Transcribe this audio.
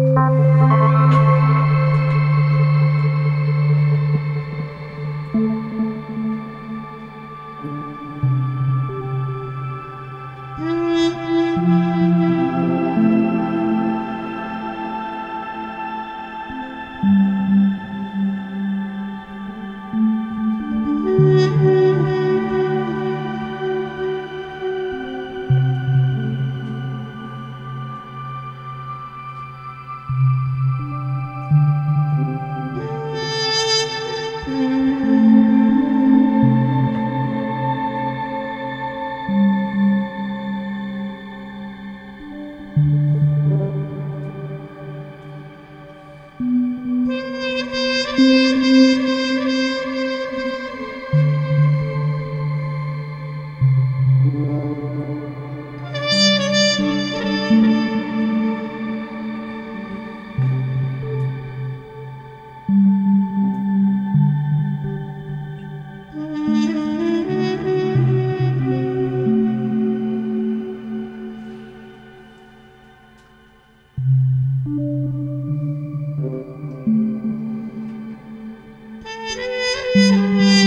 Música Música